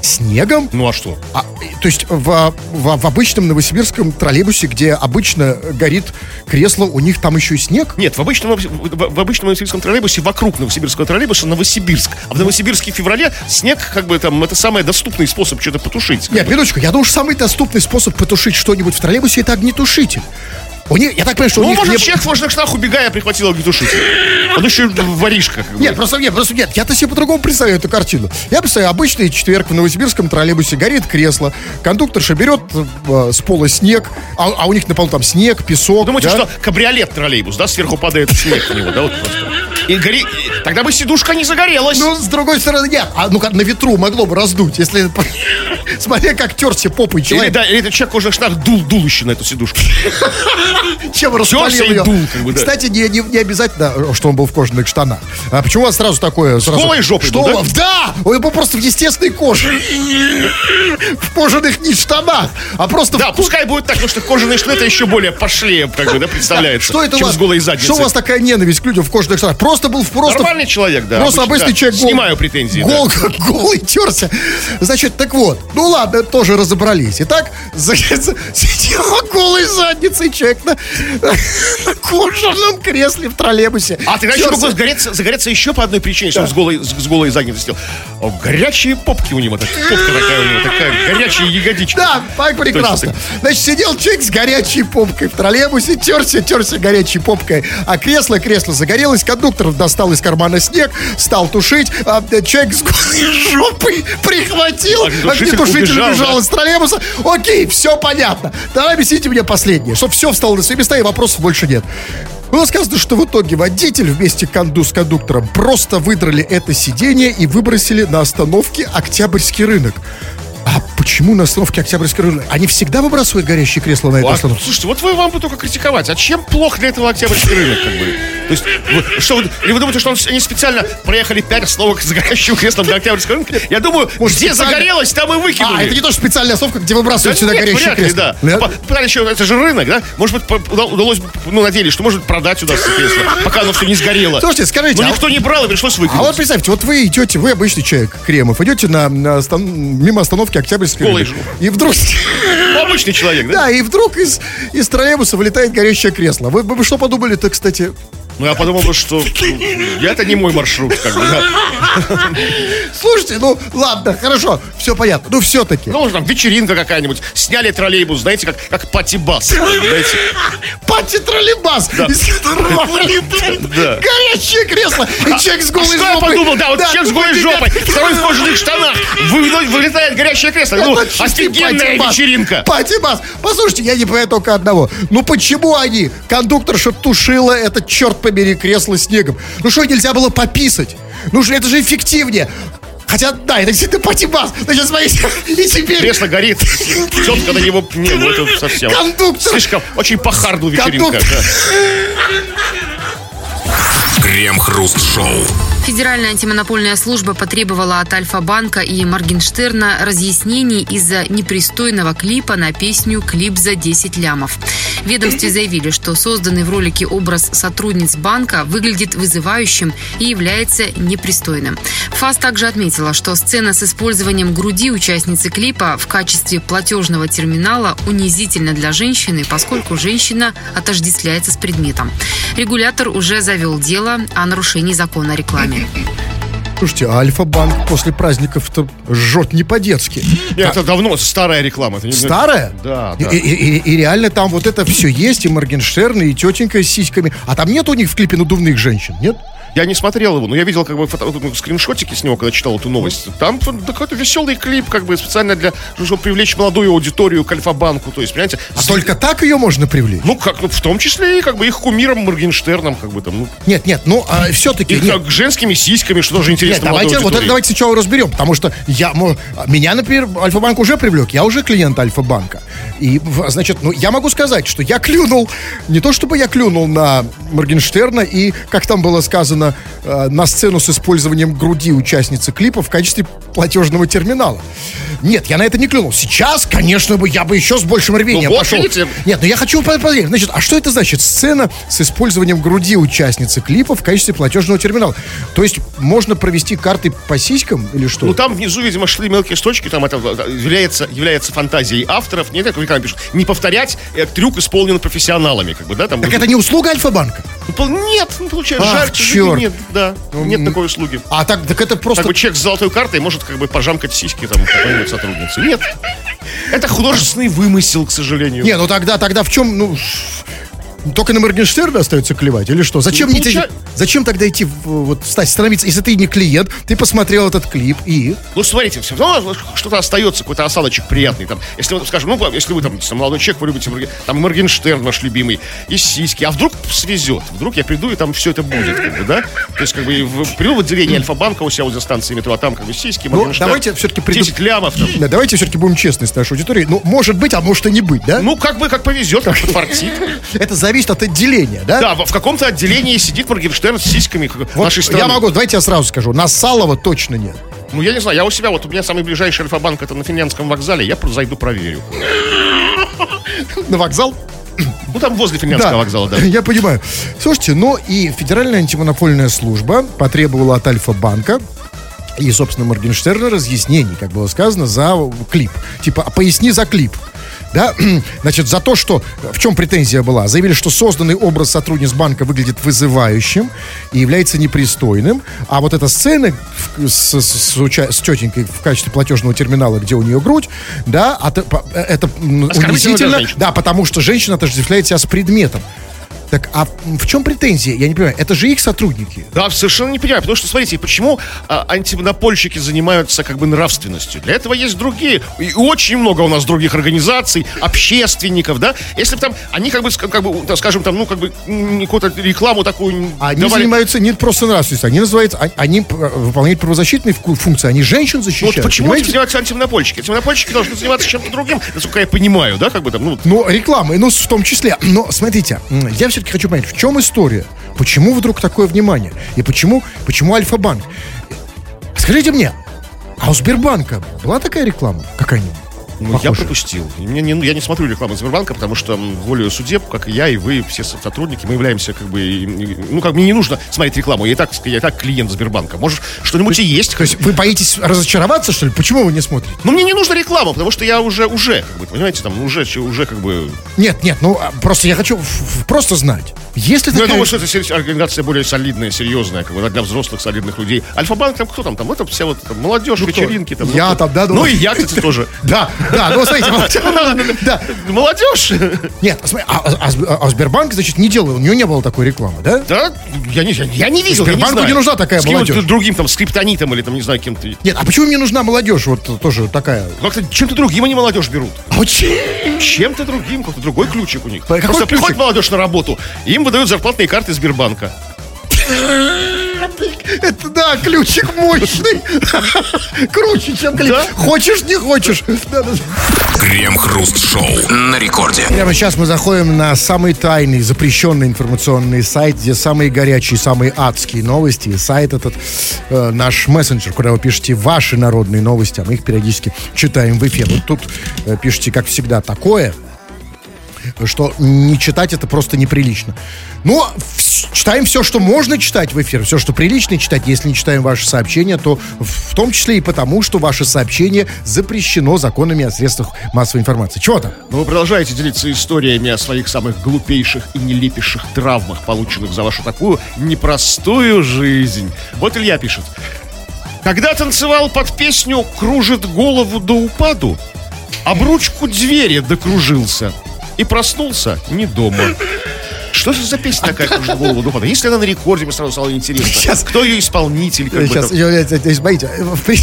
Снегом? Ну а что? А, то есть в, в, в обычном новосибирском троллейбусе, где обычно горит кресло, у них там еще и снег? Нет, в обычном, в, в обычном новосибирском троллейбусе вокруг новосибирского троллейбуса Новосибирск. А в Новосибирске в феврале снег, как бы там, это самый доступный способ что-то потушить. Нет, минуточку, я думаю, что самый доступный способ потушить что-нибудь в троллейбусе это огнетушитель. У них, я так понимаю, что у Ну, них может, не- человек в штанах, убегая, прихватил огнетушитель. Он еще воришка. Нет, просто нет, просто нет. Я-то себе по-другому представляю эту картину. Я представляю, обычный четверг в новосибирском троллейбусе горит кресло, кондукторша берет э, с пола снег, а, а у них на полу там снег, песок. Думаете, да? что кабриолет троллейбус, да, сверху падает снег в него, да, вот просто. И гори... Тогда бы сидушка не загорелась. Ну, с другой стороны, нет. А ну-ка, на ветру могло бы раздуть, если... Смотри, как терся попой Или, человек. да, или этот человек в кожаных штанах дул дулище на эту сидушку. Чем распалил ее. дул, как бы, да. Кстати, не, не, не обязательно, что он был в кожаных штанах. А почему у вас сразу такое? Сразу, голой жопой что был, вас- да? Он был просто в естественной коже. В кожаных не штанах, а просто Да, в пускай будет так, потому что кожаные штаны это еще более пошлее, как бы, да, представляется. Что это у вас? с. Что у вас такая ненависть к людям в кожаных штанах? Просто был в- просто... Нормальный человек, да. Просто обычный да. человек Снимаю претензии, гол, да. голый терся. Значит, так вот, ну ладно, тоже разобрались. Итак, за- за- сидела голой задницей человек на, на кожаном кресле в троллейбусе. А тогда еще могло загореться, загореться еще по одной причине, что он с голой, с, с голой задницей сидел. О, горячие попки у него, так, попка такая у него, такая горячая ягодичка. Да, так прекрасно. Значит, сидел человек с горячей попкой в троллейбусе, терся, терся горячей попкой, а кресло, кресло загорелось, кондуктор достал из кармана снег, стал тушить, а э, человек с голой жопой прихватил, Огнетушитель огнетушитель убежал, из троллейбуса. Окей, все понятно. Давай объясните мне последнее, чтобы все встало на свои места и вопросов больше нет. Было сказано, что в итоге водитель вместе конду с кондуктором просто выдрали это сиденье и выбросили на остановке Октябрьский рынок. А почему на остановке Октябрьский рынок? Они всегда выбрасывают горящие кресла на эту А, остановку? слушайте, вот вы вам бы только критиковать. А чем плох для этого октябрьский рынок, как бы? То есть, вы, что или вы думаете, что он- они специально проехали пять остановок с горящим креслом до октябрьского рынка? Я думаю, Может, где специально- загорелось, там и выкинули. А, это не то, что специальная остановка, где Да выбрасывают сюда нет, горящие кресла. да. Пытались еще, это же рынок, да? Может быть, удалось, ну, надеялись, что может продать сюда это кресло, пока оно все не сгорело. Слушайте, скажите, Но а- никто не брал, и пришлось А выкинуть. вот представьте, вот вы идете, вы обычный человек, Кремов, идете на, на остан- мимо остановки Октябрьский Голый. И вдруг... Ну, обычный человек, да? Да, и вдруг из, из троллейбуса вылетает горящее кресло. Вы, вы что подумали-то, кстати? Ну, я подумал, бы, что это не мой маршрут, как бы, да. Слушайте, ну ладно, хорошо. Все понятно. Ну, все-таки. Ну, там вечеринка какая-нибудь. Сняли троллейбус, знаете, как, как пати-бас. Знаете? Пати троллейбас, из которого вылетает Да. горячее кресло. И человек с А голой что я жопой. подумал? Да, вот человек с голой жопой, второй в кожаных штанах. Вы- Вылетает горячее кресло. Ну, Это офигенная вечеринка. Пати-бас. Послушайте, я не понимаю только одного. Ну почему они, кондукторша тушила это, черт побери, кресло снегом? Ну что, нельзя было пописать? Ну что, это же эффективнее. Хотя, да, это действительно пати-бас. Значит, смотрите, и теперь... Кресло горит. Тетка на него... Не, ну это совсем... Кондуктор. Слишком... Очень по харду вечеринка. Кондуктор. да. Крем-хруст-шоу. Федеральная антимонопольная служба потребовала от Альфа-банка и Моргенштерна разъяснений из-за непристойного клипа на песню «Клип за 10 лямов». Ведомстве заявили, что созданный в ролике образ сотрудниц банка выглядит вызывающим и является непристойным. ФАС также отметила, что сцена с использованием груди участницы клипа в качестве платежного терминала унизительна для женщины, поскольку женщина отождествляется с предметом. Регулятор уже завел дело о нарушении закона о рекламе. Слушайте, а Альфа-банк после праздников-то жжет не по-детски. Нет, это давно старая реклама. это не- Старая? Да, И, да. и- и- и реально там вот это все есть, и Моргенштерн, и тетенька с сиськами. А там нет у них в клипе надувных женщин, нет? Я не смотрел его, но я видел как бы фото- ну, скриншотики с него, когда читал эту новость. Там какой-то веселый клип, как бы специально для, чтобы привлечь молодую аудиторию к Альфа-банку. То есть, понимаете, А с- только так ее можно привлечь? ну, как, ну, в том числе и как бы их кумиром Моргенштерном, как бы там, ну, Нет, нет, ну все-таки... и как женскими сиськами, что тоже Нет, интересно давайте, молодой вот это давайте сначала разберем, потому что я, меня, например, Альфа-банк уже привлек, я уже клиент Альфа-банка. И, значит, ну, я могу сказать, что я клюнул, не то чтобы я клюнул на Моргенштерна и, как там было сказано, э, на сцену с использованием груди участницы клипа в качестве платежного терминала. Нет, я на это не клюнул. Сейчас, конечно, бы я бы еще с большим рвением Ну вот, пошел. видите? Нет, но я хочу проверить. Значит, а что это значит? Сцена с использованием груди участницы клипа в качестве платежного терминала. То есть можно провести карты по сиськам или что? Ну, там внизу, видимо, шли мелкие строчки, там это э, является, является фантазией авторов. Не так, как реклама пишут. Не повторять, э, трюк исполнен профессионалами, как бы, да, там. так это не услуга Альфа-банка? Ну, Нет, ну, получается, Ах, жаль. черт. Нет, да, нет такой услуги. А так, так это просто... Как бы человек с золотой картой может как бы пожамкать сиськи там сотрудницы. Нет. Это художественный вымысел, к сожалению. Не, ну тогда, тогда в чем, ну... Только на Моргенштерна остается клевать или что? Зачем, Ну, не идти- получа- зачем тогда идти, вот, стать, становиться, если ты не клиент, ты посмотрел этот клип и... Ну, смотрите, все равно что-то остается, какой-то осадочек приятный. Там, если, вот, скажем, ну, если вы там молодой человек, вы любите там Моргенштерн ваш любимый, и сиськи, а вдруг свезет, вдруг я приду, и там все это будет, как бы, да? То есть, как бы, в, приду в отделение Альфа-банка у себя возле станции метро, а там, как бы, сиськи, Ну, давайте все-таки приду- 10 лямов, там. Да, давайте все-таки будем честны с нашей аудиторией. Ну, может быть, а может и не быть, да? Ну, как бы, как повезет, как подфартит. Это зависит от отделения, да? Да, в, каком-то отделении сидит Моргенштерн с сиськами Вот нашей страны. я могу, давайте я сразу скажу, на Салова точно нет. Ну, я не знаю, я у себя, вот у меня самый ближайший Альфа-банк, это на Финляндском вокзале, я зайду проверю. На вокзал? Ну, там возле Финляндского вокзала, да. Я понимаю. Слушайте, ну и Федеральная антимонопольная служба потребовала от Альфа-банка и, собственно, Моргенштерна разъяснений, как было сказано, за клип. Типа, а поясни за клип. Да, значит, за то, что в чем претензия была, заявили, что созданный образ сотрудниц банка выглядит вызывающим и является непристойным, а вот эта сцена с, с- с уча- с тетенькой в качестве платежного терминала, где у нее грудь, да, а по- это для унизительно, да, потому что женщина отождествляет себя с предметом. Так, а в чем претензия? Я не понимаю. Это же их сотрудники. Да, совершенно не понимаю, потому что, смотрите, почему а, антимонопольщики занимаются как бы нравственностью? Для этого есть другие, и очень много у нас других организаций, общественников, да? Если бы там, они как бы, как бы, скажем, там, ну, как бы, какую-то рекламу такую Они давали. занимаются не просто нравственностью, они называются, они, они п- выполняют правозащитные фу- функции, они женщин защищают. Вот почему этим понимаете? занимаются антимонопольщики? Антимонопольщики должны заниматься чем-то другим, насколько я понимаю, да, как бы там, ну, Ну, рекламы, ну, в том числе. Но, смотрите, я все-таки хочу понять, в чем история? Почему вдруг такое внимание? И почему, почему Альфа-банк? Скажите мне, а у Сбербанка была такая реклама какая-нибудь? Ну, я пропустил. Мне не- я не смотрю рекламу Сбербанка, потому что волею судеб, как и я, и вы, все со- сотрудники, мы являемся как бы... и- и- Ну, как мне не нужно смотреть рекламу. Я и так, я и так клиент Сбербанка. Может, что-нибудь и есть. То есть вы боитесь разочароваться, что ли? Почему вы не смотрите? Но мне не нужна реклама, потому что я уже, уже, как бы, понимаете, там, уже, уже как бы... Нет, нет, ну а, просто я хочу просто знать. Если Ну, я думаю, что это организация более солидная, серьезная, как бы, для взрослых солидных людей. Альфа-банк, там кто там? Там это вся вот там, молодежь, вечеринки. Там, Я ну, там, да, Ну, и я, кстати, тоже. Да, да, ну смотрите. Молодежь? Нет, а, Сб- Сбербанк, значит, не делал, у него не было такой рекламы, да? Да? Я не, я, не видел, Сбербанку не нужна такая молодежь. другим, там, скриптонитом или там, не знаю, кем-то. Нет, а почему мне нужна молодежь, вот тоже такая? Как-то чем-то другим они молодежь берут. А? Чем-то другим, какой-то другой ключик у них. Просто приходит молодежь на работу, им выдают зарплатные карты Сбербанка. Это, да, ключик мощный. Круче, чем ключик. Да? Хочешь, не хочешь. Да. Крем-хруст-шоу на рекорде. Прямо сейчас мы заходим на самый тайный, запрещенный информационный сайт, где самые горячие, самые адские новости. И сайт этот э, наш мессенджер, куда вы пишете ваши народные новости, а мы их периодически читаем в эфир. Вот тут э, пишите, как всегда, такое, что не читать это просто неприлично. Но читаем все, что можно читать в эфир, все, что прилично читать. Если не читаем ваши сообщения, то в том числе и потому, что ваше сообщение запрещено законами о средствах массовой информации. Чего там? Но вы продолжаете делиться историями о своих самых глупейших и нелепейших травмах, полученных за вашу такую непростую жизнь. Вот Илья пишет. Когда танцевал под песню «Кружит голову до упаду», об ручку двери докружился и проснулся не дома. Что же за песня такая «Кружит голову упаду»? Если она на рекорде, мне сразу стало интересно. Сейчас. Кто ее исполнитель? Как бы Сейчас, там? я- я- я- смотрите, э,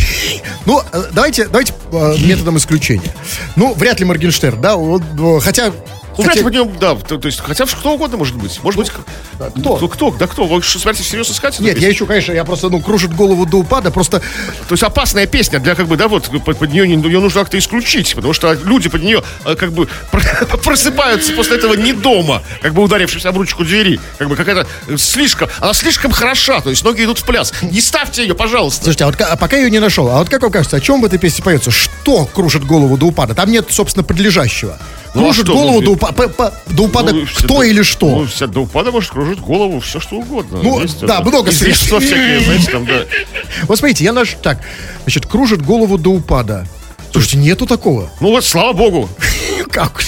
ну, э, давайте, давайте э, методом исключения. Ну, вряд ли Моргенштерн, да, вот, хотя... Ну, хотя- ли под нем, да, то, то есть, хотя кто угодно может быть. Может быть, кто? кто? кто? Да кто? Вы что, смотрите, серьезно искать? Нет, я еще, конечно, я просто, ну, кружит голову до упада, просто... То есть опасная песня для как бы, да, вот под, под нее, не- ее нужно как-то исключить, потому что люди под нее э, как бы про- просыпаются после этого не дома, как бы ударившись об ручку двери. Как бы какая-то э, слишком, она слишком хороша, то есть ноги идут в пляс. Не ставьте ее, пожалуйста. Слушайте, а вот а пока ее не нашел, а вот как вам кажется, о чем в этой песне поется? Что кружит голову до упада? Там нет, собственно, подлежащего. Ну, а Кружит голову ну, до, упа- п- п- до упада Ну, кто всё- или что? Ну, вся до упада может кружить голову, все что угодно. Ну, да, много Излишества средств. всякие, знаете, там, да. Вот смотрите, я наш... Так, значит, кружит голову до упада. Слушайте, нету такого. Ну вот, слава богу. Как?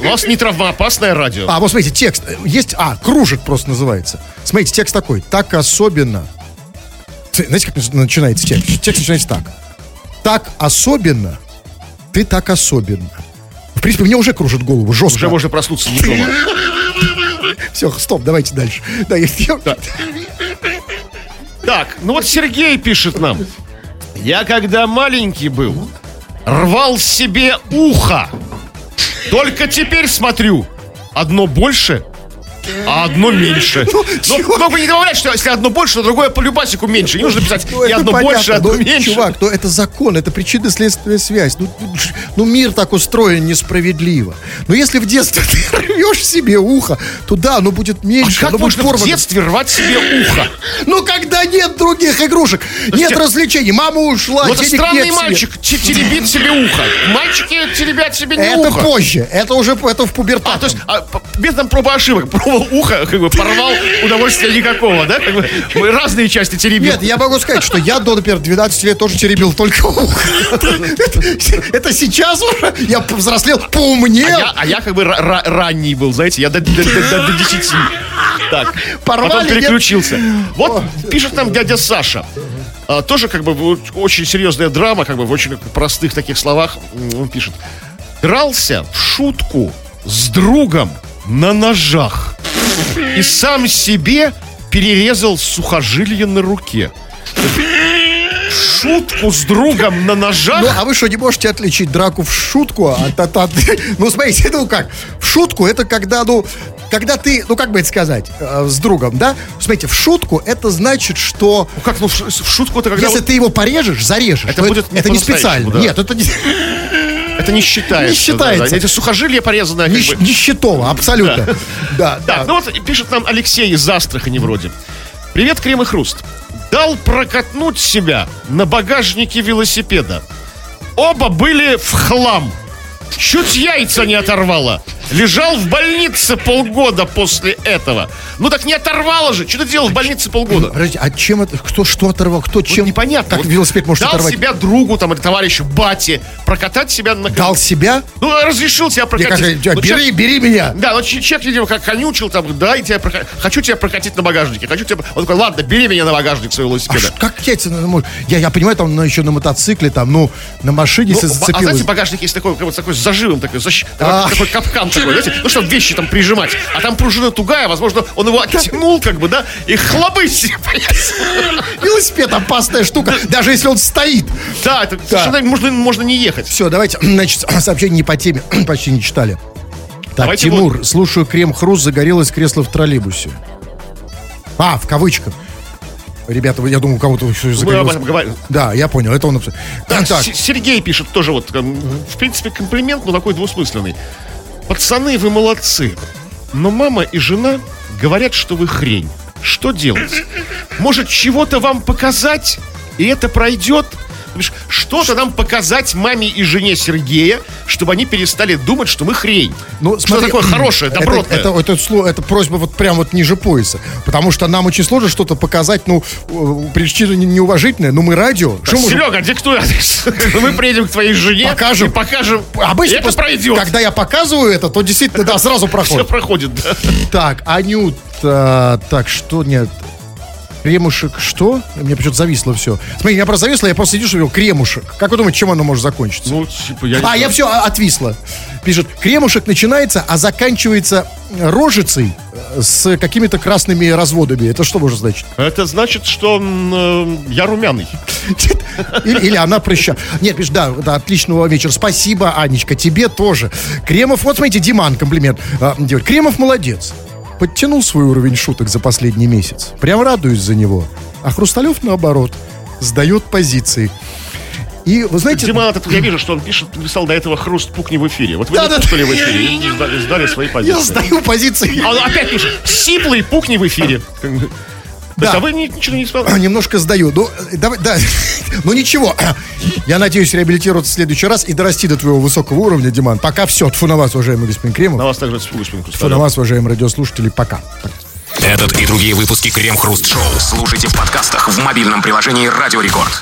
У вас не травмоопасное радио. А, вот смотрите, текст. э, Есть, а, кружит просто называется. Смотрите, текст такой. Так особенно. Знаете, как нач- начинается текст? Текст начинается так. Так особенно. Ты так особенно. В принципе, мне уже кружит голову, жестко. Уже можно проснуться не дома. Все, стоп, давайте дальше. Да, я, я- Так, ну вот Сергей пишет нам. Я когда маленький был, рвал себе ухо. Только теперь смотрю, одно больше, а одно меньше. Ну, Но, но вы не говорите, что если одно больше, то другое по любасику меньше. Не нужно писать Ну, и это одно понятно, больше, а одно но, меньше. Чувак, ну это закон, это причинно-следственная связь. Ну, ну, ну, мир так устроен несправедливо. Но если в детстве ты рвешь себе ухо, то да, оно будет А меньше, как оно можно в детстве рвать себе ухо? Ну, когда нет других игрушек, нет развлечений, мама ушла, Вот это странный мальчик те- теребит себе ухо. Мальчики теребят себе не Это ухо. позже, это уже это в пубертат. А, то есть, а, без там пробы ошибок. Пробовал ухо, как бы порвал, удовольствия никакого, да? Как бы, мы разные части теребим. Нет, я могу сказать, что я до, например, 12 лет тоже теребил только ухо. Это, сейчас уже я повзрослел, А поумнел. а я как бы ра- ра- ранний был, знаете, я до, до, до- до- до 10. Так, потом переключился. Вот пишет нам дядя Саша. А, тоже как бы очень серьезная драма, как бы в очень простых таких словах. Он пишет. Дрался в шутку с другом на ножах. И сам себе перерезал сухожилие на руке. Шутку с другом на ножах? Ну, а вы что, не можете отличить драку в шутку от... от- от- Ну, смотрите, ну как, в шутку это когда, ну, когда ты, ну, как бы это сказать, э, с другом, да? Смотрите, в шутку это значит, что Ну как, ну в шутку это когда... если вот- ты его порежешь, зарежешь, Это то будет это не по-настоящему, специально. да. Нет, это не, Это не считается. Не считается. да, да. Эти сухожилия порезанные. не, как бы. не счетово, абсолютно. Да, Так, да. ну вот пишет нам Алексей из Астрахани вроде. Привет, Крем и Хруст. Дал прокатнуть себя на багажнике велосипеда. Оба были в хлам. Чуть яйца не оторвало. Лежал в больнице полгода после этого. Ну так не оторвало же. Что ты делал в больнице полгода? Подожди, а чем это? Кто что оторвал? Кто чем? непонятно. Как велосипед может дал оторвать? себя другу, там, или товарищу, бате, прокатать себя на... Дал себя? Ну, разрешил тебя прокатить. кажется, Ну, бери, человек- бери меня. Да, ну человек, видимо, как конючил, там, да, и тебя прока- хочу тебя прокатить на багажнике, хочу тебя... Он такой, ладно, бери меня на багажник своего А велосипеда. ш- как ну, может, Я, я понимаю, там ну, еще на мотоцикле, там, ну, на машине, если Ну, а зацепилось. знаете, багажник есть такой, как вот такой с зажимом, такой, защ- А. такой капкан такой, знаете, ну, чтобы вещи там прижимать. А там пружина тугая, возможно, он его оттянул, как бы, да, и хлобы себе, понимаете? Велосипед опасная штука, даже если он стоит. Да, это совершенно можно, можно не ехать. Все, давайте, значит, сообщение не по теме, почти не читали. Так, Давайте Тимур, слушаю, крем-хруст загорелось кресло в троллейбусе. А, в кавычках. Ребята, я думаю, у кого-то Мы об загорелось. говорим. Да, я понял, это он... написал. Так, Сергей пишет тоже вот, эм, в принципе, комплимент, но такой двусмысленный. Пацаны, вы молодцы, но мама и жена говорят, что вы хрень. Что делать? Может, чего-то вам показать, и это пройдет? Что-то нам показать маме и жене Сергея, чтобы они перестали думать, что мы хрень. Ну, что смотри, такое хорошее, это- добротное. Это, это, сло- это просьба вот прям вот ниже пояса. Потому что нам очень сложно что-то показать, ну, причина не- неуважительная, но мы радио. Что мы можем- Серега, диктуй адрес. Мы приедем к твоей жене Покажем. и покажем. Обычно И это пройдет. Когда я показываю это, то действительно, да, сразу Все проходит. проходит, да. Так, Анют, а, так, что нет? Кремушек, что? У меня почему-то зависло все. Смотри, я просто зависло, я просто сидишь и говорю, кремушек. Как вы думаете, чем оно может закончиться? Ну, типа, я а, я все отвисло. Пишет, кремушек начинается, а заканчивается рожицей э, с какими-то красными разводами. Это что может значить? Это значит, что э, я румяный. Или, или она прыща. Нет, пишет, да, да, отличного вечера. Спасибо, Анечка, тебе тоже. Кремов, вот смотрите, Диман комплимент а, делает. Кремов молодец. Подтянул свой уровень шуток за последний месяц. Прям радуюсь за него. А Хрусталев, наоборот, сдает позиции. И, вы знаете... Дима, этот, я вижу, что он пишет, писал до этого хруст пукни в эфире. Вот вы Да, не да, пукнули да. в эфире и сдали, сдали свои я позиции. сдаю позиции. А он опять пишет, сиплый пукни в эфире. То есть, Да. а вы ни- ничего не? А, Немножко сдаю. Ну, давай, да. Ну, ничего. Я надеюсь реабилитироваться в следующий раз и дорасти до твоего высокого уровня, Диман. Пока все. Тфу на вас, уважаемый господин Кремов. На вас также спинку Тфу на вас, уважаемые радиослушатели. Пока. Этот и другие выпуски Крем Хруст Шоу слушайте в подкастах в мобильном приложении Радио Рекорд.